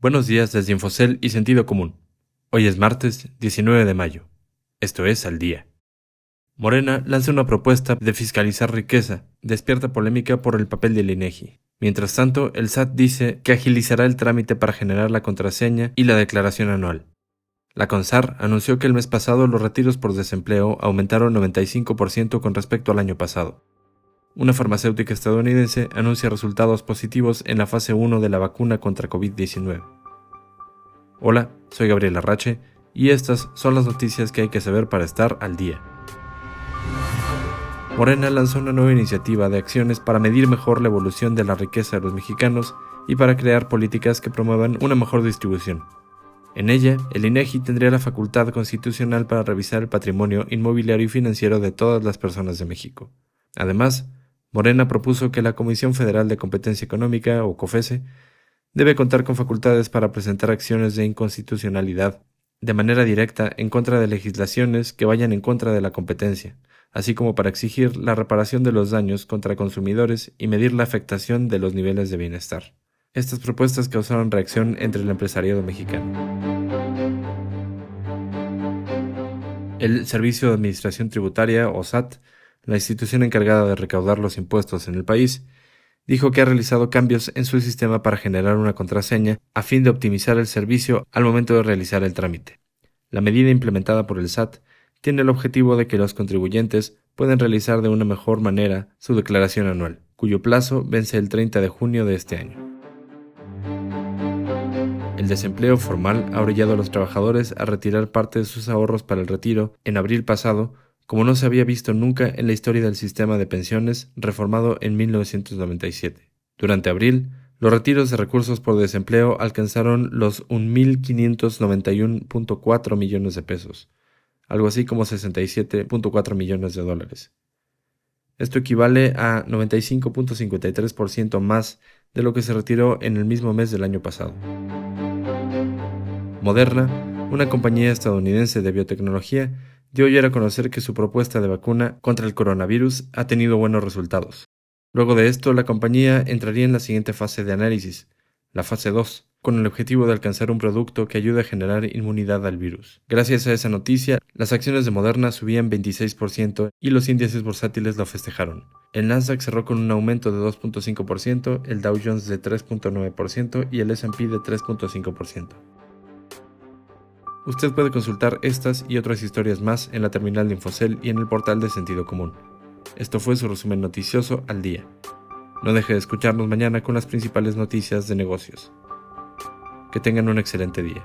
Buenos días desde Infocel y Sentido Común. Hoy es martes 19 de mayo. Esto es al día. Morena lanza una propuesta de fiscalizar riqueza, despierta polémica por el papel del INEGI. Mientras tanto, el SAT dice que agilizará el trámite para generar la contraseña y la declaración anual. La CONSAR anunció que el mes pasado los retiros por desempleo aumentaron 95% con respecto al año pasado. Una farmacéutica estadounidense anuncia resultados positivos en la fase 1 de la vacuna contra COVID-19. Hola, soy Gabriel Arrache y estas son las noticias que hay que saber para estar al día. Morena lanzó una nueva iniciativa de acciones para medir mejor la evolución de la riqueza de los mexicanos y para crear políticas que promuevan una mejor distribución. En ella, el INEGI tendría la facultad constitucional para revisar el patrimonio inmobiliario y financiero de todas las personas de México. Además, Morena propuso que la Comisión Federal de Competencia Económica, o COFESE, debe contar con facultades para presentar acciones de inconstitucionalidad de manera directa en contra de legislaciones que vayan en contra de la competencia, así como para exigir la reparación de los daños contra consumidores y medir la afectación de los niveles de bienestar. Estas propuestas causaron reacción entre el empresariado mexicano. El Servicio de Administración Tributaria, o SAT, la institución encargada de recaudar los impuestos en el país, dijo que ha realizado cambios en su sistema para generar una contraseña a fin de optimizar el servicio al momento de realizar el trámite. La medida implementada por el SAT tiene el objetivo de que los contribuyentes puedan realizar de una mejor manera su declaración anual, cuyo plazo vence el 30 de junio de este año. El desempleo formal ha orillado a los trabajadores a retirar parte de sus ahorros para el retiro en abril pasado, como no se había visto nunca en la historia del sistema de pensiones reformado en 1997. Durante abril, los retiros de recursos por desempleo alcanzaron los 1.591.4 millones de pesos, algo así como 67.4 millones de dólares. Esto equivale a 95.53% más de lo que se retiró en el mismo mes del año pasado. Moderna, una compañía estadounidense de biotecnología, dio ayer conocer que su propuesta de vacuna contra el coronavirus ha tenido buenos resultados. Luego de esto, la compañía entraría en la siguiente fase de análisis, la fase 2, con el objetivo de alcanzar un producto que ayude a generar inmunidad al virus. Gracias a esa noticia, las acciones de Moderna subían 26% y los índices bursátiles lo festejaron. El Nasdaq cerró con un aumento de 2.5%, el Dow Jones de 3.9% y el S&P de 3.5%. Usted puede consultar estas y otras historias más en la terminal de Infocel y en el portal de Sentido Común. Esto fue su resumen noticioso al día. No deje de escucharnos mañana con las principales noticias de negocios. Que tengan un excelente día.